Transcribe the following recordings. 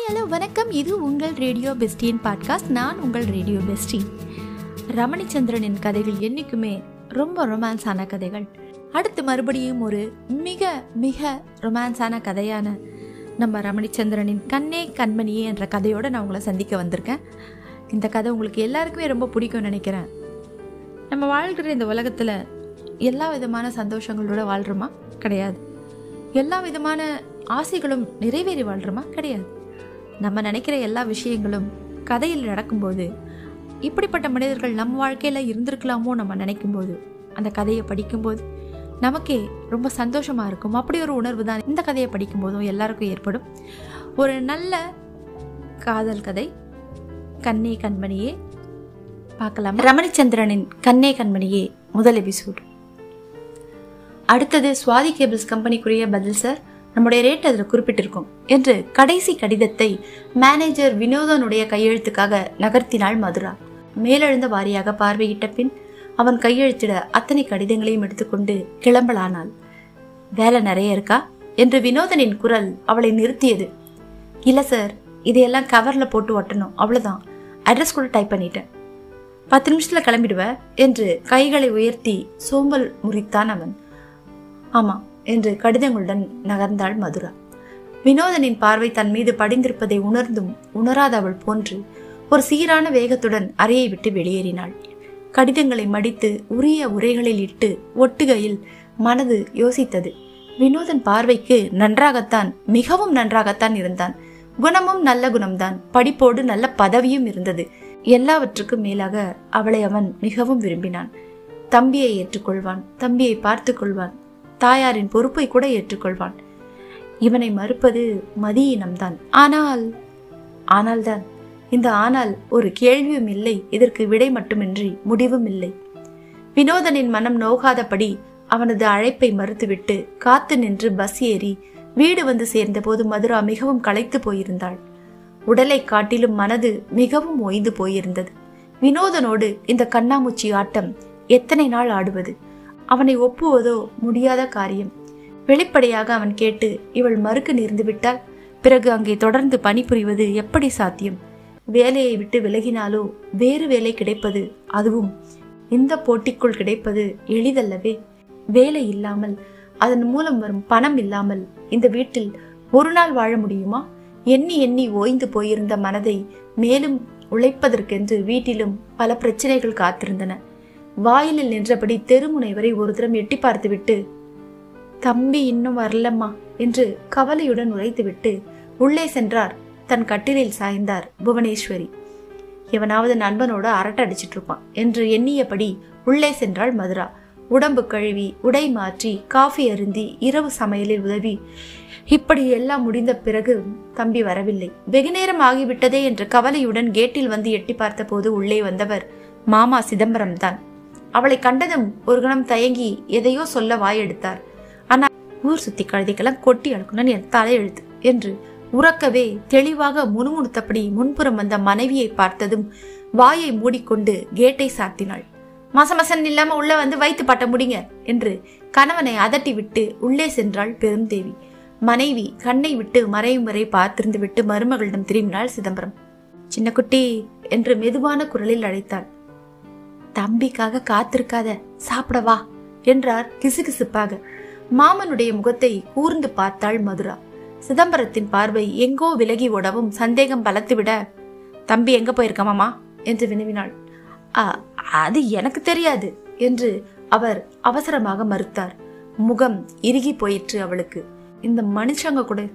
Hi hello வணக்கம். இது உங்கள் ரேடியோ பெஸ்டியின் பாட்காஸ்ட். நான் உங்கள் ரேடியோ பெஸ்டி. ரமணிச்சந்திரனின் கதைகள் என்றைக்குமே ரொம்ப ரொமான்ஸான கதைகள். அடுத்து மறுபடியும் ஒரு மிக மிக ரொமான்ஸான கதையான நம்ம ரமணிச்சந்திரனின் கண்ணே கண்மணியே என்ற கதையோடு நான் உங்களை சந்திக்க வந்திருக்கேன். இந்த கதை உங்களுக்கு எல்லாருக்குமே ரொம்ப பிடிக்கும்னு நினைக்கிறேன். நம்ம வாழ்கிற இந்த உலகத்தில் எல்லா விதமான சந்தோஷங்களோட வாழ்கிறோமா கிடையாது. எல்லா விதமான ஆசைகளும் நிறைவேறி வாழ்கிறோமா கிடையாது. நம்ம நினைக்கிற எல்லா விஷயங்களும் கதையில் நடக்கும்போது இப்படிப்பட்ட மனிதர்கள் நம் வாழ்க்கையில் இருந்திருக்கலாமோ நம்ம நினைக்கும்போது அந்த கதையை படிக்கும்போது நமக்கே ரொம்ப சந்தோஷமாக இருக்கும். அப்படி ஒரு உணர்வு தான் இந்த கதையை படிக்கும்போதும் எல்லாருக்கும் ஏற்படும். ஒரு நல்ல காதல் கதை கண்ணே கண்மணியே பார்க்கலாம்? ரமணிச்சந்திரனின் கண்ணே கண்மணியே முதல் எபிசோடு. அடுத்தது சுவாதி கேபிள்ஸ் கம்பெனிக்குரிய பதில் சார். நம்முடைய ரேட் அதில் குறிப்பிட்டிருக்கும் என்று கடைசி கடிதத்தை மேனேஜர் வினோதனுடைய கையெழுத்துக்காக நகர்த்தினாள் மதுரா. மேலெழுந்த வாரியாக பார்வையிட்ட பின் அவன் கையெழுத்திட அத்தனை கடிதங்களையும் எடுத்துக்கொண்டு கிளம்பலானாள். வேலை நிறைய இருக்கா? என்று வினோதனின் குரல் அவளை நிறுத்தியது. இல்லை சார் இதையெல்லாம் கவரில் போட்டு ஒட்டணும். அவ்வளோதான் அட்ரஸ் கூட டைப் பண்ணிட்டேன். பத்து நிமிஷத்தில் கிளம்பிடுவ? என்று கைகளை உயர்த்தி சோம்பல் முறித்தான் அவன். ஆமாம் என்று கடிதங்களுடன் நகர்ந்தாள் மதுரா. வினோதனின் பார்வை தன் மீது படிந்திருப்பதை உணர்ந்தும் உணராத அவள் போன்று ஒரு சீரான வேகத்துடன் அறையை விட்டு வெளியேறினாள். கடிதங்களை மடித்து உரிய உரைகளில் இட்டு ஒட்டுகையில் மனது யோசித்தது. வினோதன் பார்வைக்கு நன்றாகத்தான் மிகவும் நன்றாகத்தான் இருந்தான். குணமும் நல்ல குணம்தான் படிப்போடு நல்ல பதவியும் இருந்தது. எல்லாவற்றுக்கும் மேலாக அவளை அவன் மிகவும் விரும்பினான். தம்பியை ஏற்றுக்கொள்வான் தம்பியை பார்த்து கொள்வான் தாயாரின் பொறுப்பை கூட ஏற்றுக்கொள்வான். இவனை மறுப்பது மதியினம்தான் ஆனால் ஆனால்தான் இந்த ஆனால் ஒரு கேள்வியும் இல்லை இதற்கு விடை மட்டுமின்றி முடிவும் இல்லை. வினோதனின் மனம் நோகாதபடி அவனது அழைப்பை மறுத்துவிட்டு காத்து நின்று பஸ் ஏறி வீடு வந்து சேர்ந்தபோது மதுரா மிகவும் களைத்து போயிருந்தாள். உடலை காட்டிலும் மனது மிகவும் ஓய்ந்து போயிருந்தது. வினோதனோடு இந்த கண்ணாமூச்சி ஆட்டம் எத்தனை நாள் ஆடுவது? அவனை ஒப்புவதோ முடியாத காரியம். வெளிப்படையாக அவன் கேட்டு இவள் மறுக்க நேர்ந்துவிட்டால் பிறகு அங்கே தொடர்ந்து பணிபுரிவது எப்படி சாத்தியம்? வேலையை விட்டு விலகினாலோ வேறு வேலை கிடைப்பது அதுவும். இந்த போட்டிக்குள் கிடைப்பது எளிதல்லவே. வேலை இல்லாமல் அதன் மூலம் வரும் பணம் இல்லாமல் இந்த வீட்டில் ஒரு நாள் வாழ முடியுமா? எண்ணி எண்ணி ஓய்ந்து போயிருந்த மனதை மேலும் உழைப்பதற்கென்று வீட்டிலும் பல பிரச்சனைகள் காத்திருந்தன. வாயிலில் நின்றபடி தெருமுனை வரை ஒரு தரம் எட்டி பார்த்துவிட்டு தம்பி இன்னும் வரலம்மா என்று கவலையுடன் உரைத்துவிட்டு உள்ளே சென்றார் தன் கட்டிலில் சாய்ந்தார் புவனேஸ்வரி. எவனாவது நண்பனோடு அரட்டை அடிச்சிட்டு இருப்பான் என்று எண்ணியபடி உள்ளே சென்றாள் மதுரா. உடம்பு கழுவி உடை மாற்றி காஃபி அருந்தி இரவு சமையலில் உதவி. இப்படி எல்லாம் முடிந்த பிறகு தம்பி வரவில்லை. வெகுநேரம் ஆகிவிட்டதே என்ற கவலையுடன் கேட்டில் வந்து எட்டி பார்த்தபோது உள்ளே வந்தவர் மாமா சிதம்பரம் தான் அவளை கண்டதும் ஒரு கணம் தயங்கி எதையோ சொல்ல வாயெடுத்தார். ஆனால் ஊர் சுத்தி கழுதைக்கெல்லாம் கொட்டி அழுக்கணும்னு என் தலையெழுத்து என்று உறக்கவே தெளிவாக முணுமுணுத்தபடி முன்புறம் வந்த மனைவியை பார்த்ததும் வாயை மூடிக்கொண்டு கேட்டை சாத்தினாள். மசமசன் இல்லாம உள்ள வந்து வைத்து பாட்ட முடிங்க என்று கணவனை அதட்டி விட்டு உள்ளே சென்றாள் பெருந்தேவி மனைவி கண்ணை விட்டு மறையும் வரை பார்த்திருந்து விட்டு மருமகளிடம் திரும்பினாள் சிதம்பரம். சின்ன குட்டி என்று மெதுவான குரலில் அழைத்தாள். தம்பிக்காக காத்திருக்காத சாப்பிட வா என்றார் கிசுகிசுப்பாக. மாமனுடைய முகத்தை கூர்ந்து பார்த்தாள் மதுரா. சிதம்பரத்தின் பார்வை எங்கோ விலகி ஓடவும் சந்தேகம் பலத்துவிட தம்பி எங்க போயிருக்கமாமா என்று வினவினாள். "ஆ, அது எனக்கு தெரியாது என்று அவர் அவசரமாக மறுத்தார். முகம் இறுகி போயிற்று அவளுக்கு. இந்த மனுஷங்க கூட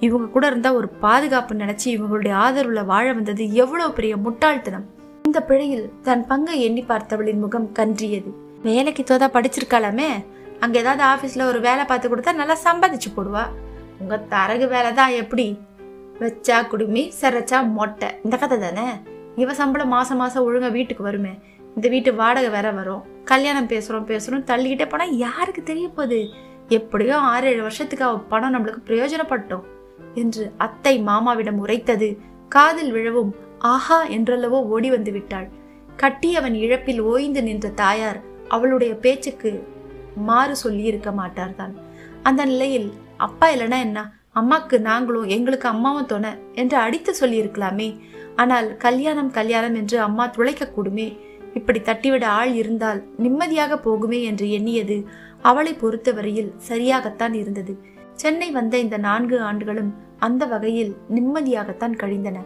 இவங்க கூட இருந்தா ஒரு பாதுகாப்பு நினைச்சு இவங்களுடைய ஆதரவுல வாழ வந்தது எவ்வளவு பெரிய முட்டாள்தனம் இந்த பிழையில் தன் பங்கை எண்ணி பார்த்தவளின் முகம் கன்றியது. வேலைக்கு தோதா படிச்சிருக்காளாமே? அங்க ஏதாவது ஆபீஸ்ல ஒரு வேலை பார்த்து கொடுத்தா நல்லா சம்பாதிச்சு போடுவா. உங்க தரகு வேலை தான் எப்படி? வச்சா குடுமி சரச்சா மொட்டை. இந்த கதை தானே? இவ சம்பளம் மாசம் மாசம் ஒழுங்கா வீட்டுக்கு வருமே. இந்த வீட்டு வாடகை வேற வரும். கல்யாணம் பேசுறோம் பேசுறோம் தள்ளிக்கிட்டே போனா யாருக்கு தெரிய போகுது? எப்படியோ ஆறு ஏழு வருஷத்துக்கு அவ பணம் நம்மளுக்கு பிரயோஜனப்பட்டோம் என்று அத்தை மாமாவிடம் உரைத்தது. காதில் விழவும் ஆஹா என்றல்லவோ ஓடி வந்து விட்டாள் கட்டியவன் இழப்பில் ஓய்ந்து நின்ற தாயார் அவளுடைய பேச்சுக்கு மாறு சொல்லியிருக்க மாட்டார்தான். அந்த நிலையில் அப்பா இல்லைன்னா என்ன? அம்மாக்கு நாங்களும் எங்களுக்கு அம்மாவும் துணை என்று அடித்து சொல்லியிருக்கலாமே. ஆனால் கல்யாணம் கல்யாணம் என்று அம்மா துளைக்க கூடுமே இப்படி தட்டிவிட ஆள் இருந்தால் நிம்மதியாக போகுமே என்று எண்ணியது அவளை பொறுத்தவரையில் சரியாகத்தான் இருந்தது. சென்னை வந்த இந்த நான்கு ஆண்டுகளும் அந்த வகையில் நிம்மதியாகத்தான் கழிந்தன.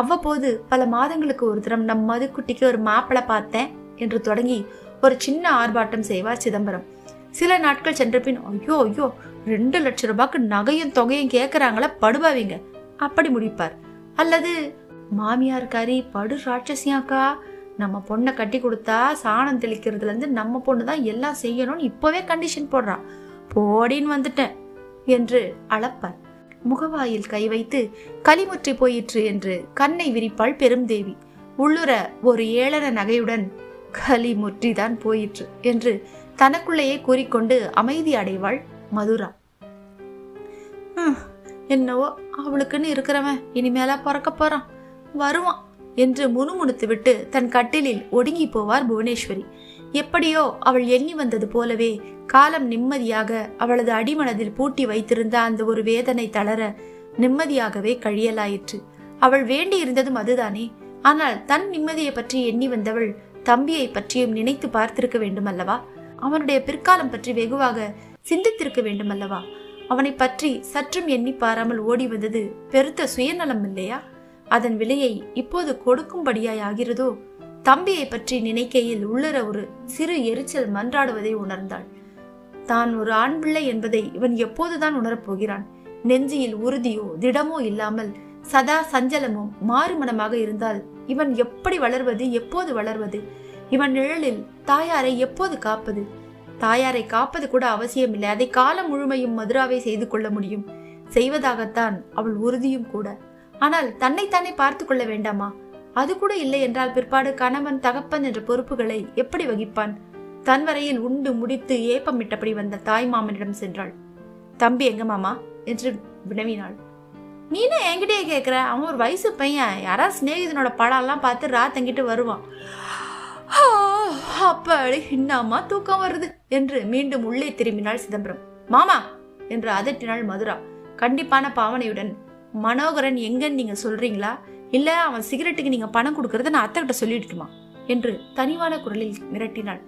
அவ்வப்போது பல மாதங்களுக்கு ஒரு தரம் நம் மதுக்குட்டிக்கு ஒரு மாப்பிளை பார்த்தேன் என்று தொடங்கி ஒரு சின்ன ஆர்ப்பாட்டம் செய்வார் சிதம்பரம். சில நாட்கள் சென்ற பின் ஐயோ ஐயோ ரெண்டு லட்சம் ரூபாய்க்கு நகையும் தொகையும் கேட்குறாங்களா படுபாவீங்க அப்படி முடிப்பார். அல்லது மாமியார்காரி படு ராட்சசியாக்கா நம்ம பொண்ணை கட்டி கொடுத்தா சாணம் தெளிக்கிறதுல இருந்து நம்ம பொண்ணு தான் எல்லாம் செய்யணும்னு இப்பவே கண்டிஷன் போடுறா. போடின்னு வந்துட்டேன் என்று அளப்பார். முகவாயில் கை வைத்து களிமுற்றி போயிற்று என்று கண்ணை விரிப்பாள் பெரும்தேவி. உள்ளுர ஒரு ஏளன நகையுடன் களிமுற்றி தான் போயிற்று என்று தனக்குள்ளேயே கூறிக்கொண்டு அமைதி அடைவாள் மதுரா. என்னவோ அவளுக்குன்னு இருக்கிறவன் இனிமேலா பிறக்க போறான். வருவான் என்று முணுமுணுத்து விட்டு தன் கட்டிலில் ஒடுங்கி போவார் புவனேஸ்வரி. எப்படியோ அவள் எண்ணி வந்தது போலவே காலம் நிம்மதியாக அவளது அடிமனதில் பூட்டி வைத்திருந்த அந்த ஒரு வேதனை தளர நிம்மதியாகவே கழியலாயிற்று. அவள் வேண்டி இருந்ததும் அதுதானே. ஆனால் தன் நிம்மதியை பற்றி எண்ணி வந்தவள் தம்பியை பற்றியும் நினைத்து பார்த்திருக்க வேண்டும் அல்லவா அவனுடைய பிற்காலம் பற்றி வெகுவாக சிந்தித்திருக்க வேண்டும் அல்லவா அவனை பற்றி சற்றும் எண்ணி பாராமல் ஓடி வந்தது பெருத்த சுயநலம் இல்லையா? அதன் விலையை இப்போது கொடுக்கும்படியாய் ஆகிறதோ? தம்பியை பற்றி நினைக்கையில் உள்ளர ஒரு சிறு எரிச்சல் மன்றாடுவதை உணர்ந்தாள். தான் ஒரு ஆண் பிள்ளை என்பதை இவன் எப்போதுதான் உணரப்போகிறான் நெஞ்சியில் உறுதியோ திடமோ இல்லாமல் சதா சஞ்சலமும் மாறுமனமாக இருந்தால் இவன் எப்படி வளர்வது எப்போது வளர்வது? இவன் நிழலில் தாயாரை எப்போது காப்பது? தாயாரை காப்பது கூட அவசியமில்லை. அதை காலம் முழுமையும் மதுராவை செய்து கொள்ள முடியும். செய்வதாகத்தான் அவள் உறுதியும் கூட. ஆனால் தன்னைத்தானே பார்த்து கொள்ள வேண்டாமா? அது கூட இல்லை என்றால் பிற்பாடு கணவன் தகப்பன் என்ற பொறுப்புகளை எப்படி வகிப்பான்? தன் வரையில் உண்டு முடித்து ஏப்பமிட்டபடி வந்த தாய் மாமனிடம் சென்றாள். தம்பி எங்க மாமா? என்று வினவினாள். நீனே என்கிட்டயே கேக்குற? அவன் ஒரு வயசு பையன். யாராவது சிநேகிதனோட படம் எல்லாம் பார்த்து ராத்தங்கிட்டு வருவான். ஆ, அப்பாடி இன்னமா தூக்கம் வருது? என்று மீண்டும் உள்ளே திரும்பினாள் சிதம்பரம். மாமா என்று அதட்டினாள் மதுரா. கண்டிப்பான பாவனையுடன் மனோகரன் எங்கன்னு நீங்க சொல்றீங்களா? இல்ல அவன் சிகரெட்டுக்கு நீங்க பணம் கொடுக்கறத நான் அத்தை கிட்ட சொல்லிட்டுமா என்று தனிவான குரலில் மிரட்டினாள்.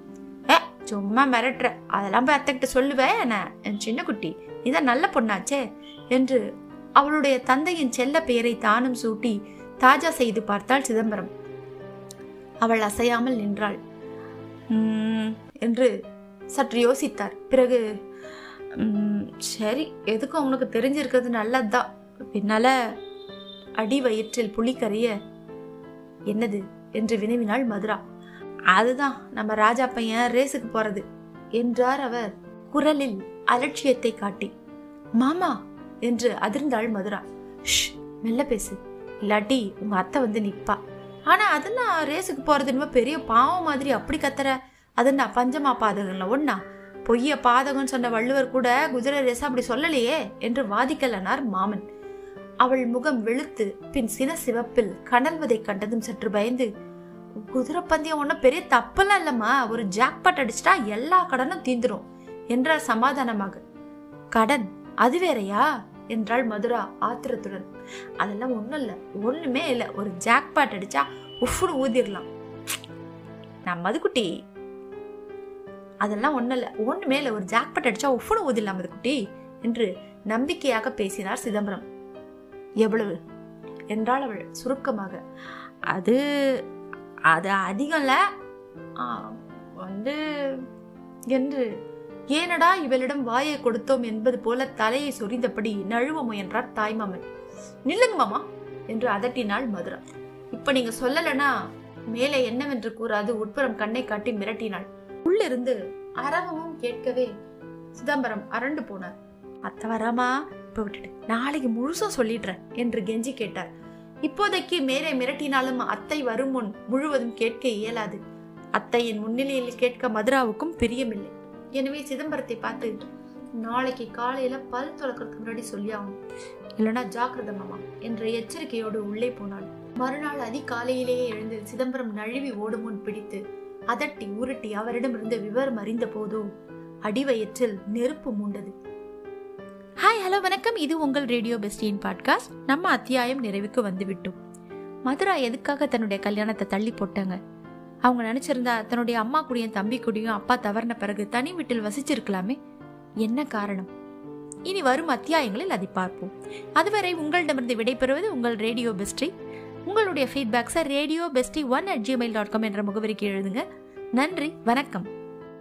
ஏ சும்மா மிரட்டுற. அதெல்லாம் போய் அத்தை கிட்ட சொல்லுவேன் என்ன? என் சின்ன குட்டி. இதான் நல்ல பொண்ணாச்சே? என்று அவளுடைய தந்தையின் செல்ல பெயரை தானும் சூட்டி தாஜா செய்து பார்த்தாள் சிதம்பரம். அவள் அசையாமல் நின்றாள். என்று சற்று யோசித்தார். பிறகு சரி எதுக்கும் அவனுக்கு தெரிஞ்சிருக்கிறது நல்லதுதான். பின்னால அடி வயிற்றில் புலி கரைய என்னது என்று வினவினாள் மதுரா. அதுதான் நம்ம ராஜா பையன் ரேஸுக்கு போறது என்றார் அவர். குரலில் அலட்சியத்தை காட்டி. மாமா என்று அதிர்ந்தாள் மதுரா. ஷ் மெல்ல பேசு. இல்லாட்டி உங்க அத்தை வந்து நிப்பா. ஆனா அதெல்லாம் ரேஸுக்கு போறது என்னமோ பெரிய பாவம் மாதிரி. அப்படி கத்துற. அது நான் பஞ்சமா பாதகம்ல? ஒன்னா பொய்ய பாதகம்னு சொன்ன வள்ளுவர் கூட குதிரை ரேஸ் அப்படி சொல்லலையே? என்று வாதிக்கலனார் மாமன். அவள் முகம் வெளுத்து பின் சின சிவப்பில் கனல்வதைக் கண்டதும் சற்று பயந்து குதிரை பந்தயம் ஒன்றும் பெரிய தப்பெல்லாம் இல்லம்மா. ஒரு ஜாக்பாட் அடிச்சிட்டா எல்லா கடனும் தீந்துரும் என்றார் சமாதானமாக. கடன் அது வேறயா? என்றாள் மதுரா ஆத்திரத்துடன். அதெல்லாம் ஒன்றும் இல்லை ஒன்றுமே இல்லை. ஒரு ஜாக்பாட் அடிச்சா உஃப்னு ஊதிடலாம் நான் மதுக்குட்டி அதெல்லாம் ஒன்றும் இல்லை ஒன்றுமே இல்லை. ஒரு ஜாக்பாட் அடிச்சா உஃப்னு ஊதிடலாம் மதுக்குட்டி என்று நம்பிக்கையாக பேசினார் சிதம்பரம். எவ்வளவு? என்றாள் அவள் சுருக்கமாக. அது அது அதிகம்ல வந்து என்று. ஏனடா இவளிடம் வாயை கொடுத்தோம் என்பது போல தலையை சொரிந்தபடி நழுவ முயன்றார் தாய்மாமன். நில்லுங்க மாமா என்று அதட்டினாள் மதுரா. இப்ப நீங்க சொல்லலனா மேலே என்னவென்று கூறாது உட்புறம் கண்ணை காட்டி மிரட்டினாள். உள்ளிருந்து அரவமும் கேட்கவே சிதம்பரம் அரண்டு போனார். அத்தை வராமா இப்போ விட்டுட்டு நாளைக்கு முழுசும் சொல்லிடுறேன் என்று கெஞ்சி கேட்டார். இப்போதைக்கு மேலே மிரட்டினாலும் அத்தை வரும் முன் முழுவதும் கேட்க இயலாது. அத்தையின் முன்னிலையில் கேட்க மதுராவுக்கும் பிரியமில்லை. எனவே சிதம்பரத்தை பார்த்து நாளைக்கு காலையில பல் துளக்கிறதுக்கு முன்னாடி சொல்லி ஆகணும் இல்லைன்னா ஜாக்கிரத மாமா என்ற எச்சரிக்கையோடு உள்ளே போனாள். மறுநாள் அதிகாலையிலேயே எழுந்து சிதம்பரம் நழுவி ஓடும் முன் பிடித்து அதட்டி உருட்டி அவரிடமிருந்து விவரம் அறிந்த போதோ அடிவயிற்றில் நெருப்பு மூண்டது. ஹாய் ஹலோ வணக்கம். இது உங்கள் ரேடியோ பெஸ்டியின் பாட்காஸ்ட் நம்ம அத்தியாயம் நிறைவுக்கு வந்துவிட்டோம். மதுரா எதுக்காக தன்னுடைய கல்யாணத்தை தள்ளி போட்டாங்க? அவங்க நினச்சிருந்தா தன்னுடைய அம்மா கூடயும் தம்பி கூடயும் அப்பா தவறின பிறகு தனி வீட்டில் வசிச்சிருக்கலாமே. என்ன காரணம்? இனி வரும் அத்தியாயங்களில் அதை பார்ப்போம். அதுவரை உங்களிடமிருந்து விடைபெறுவது உங்கள் ரேடியோ பெஸ்டி உங்களுடைய ஃபீட்பேக்ஸை radio bestie one at Gmail dot com என்ற முகவரிக்கு எழுதுங்க. நன்றி வணக்கம்.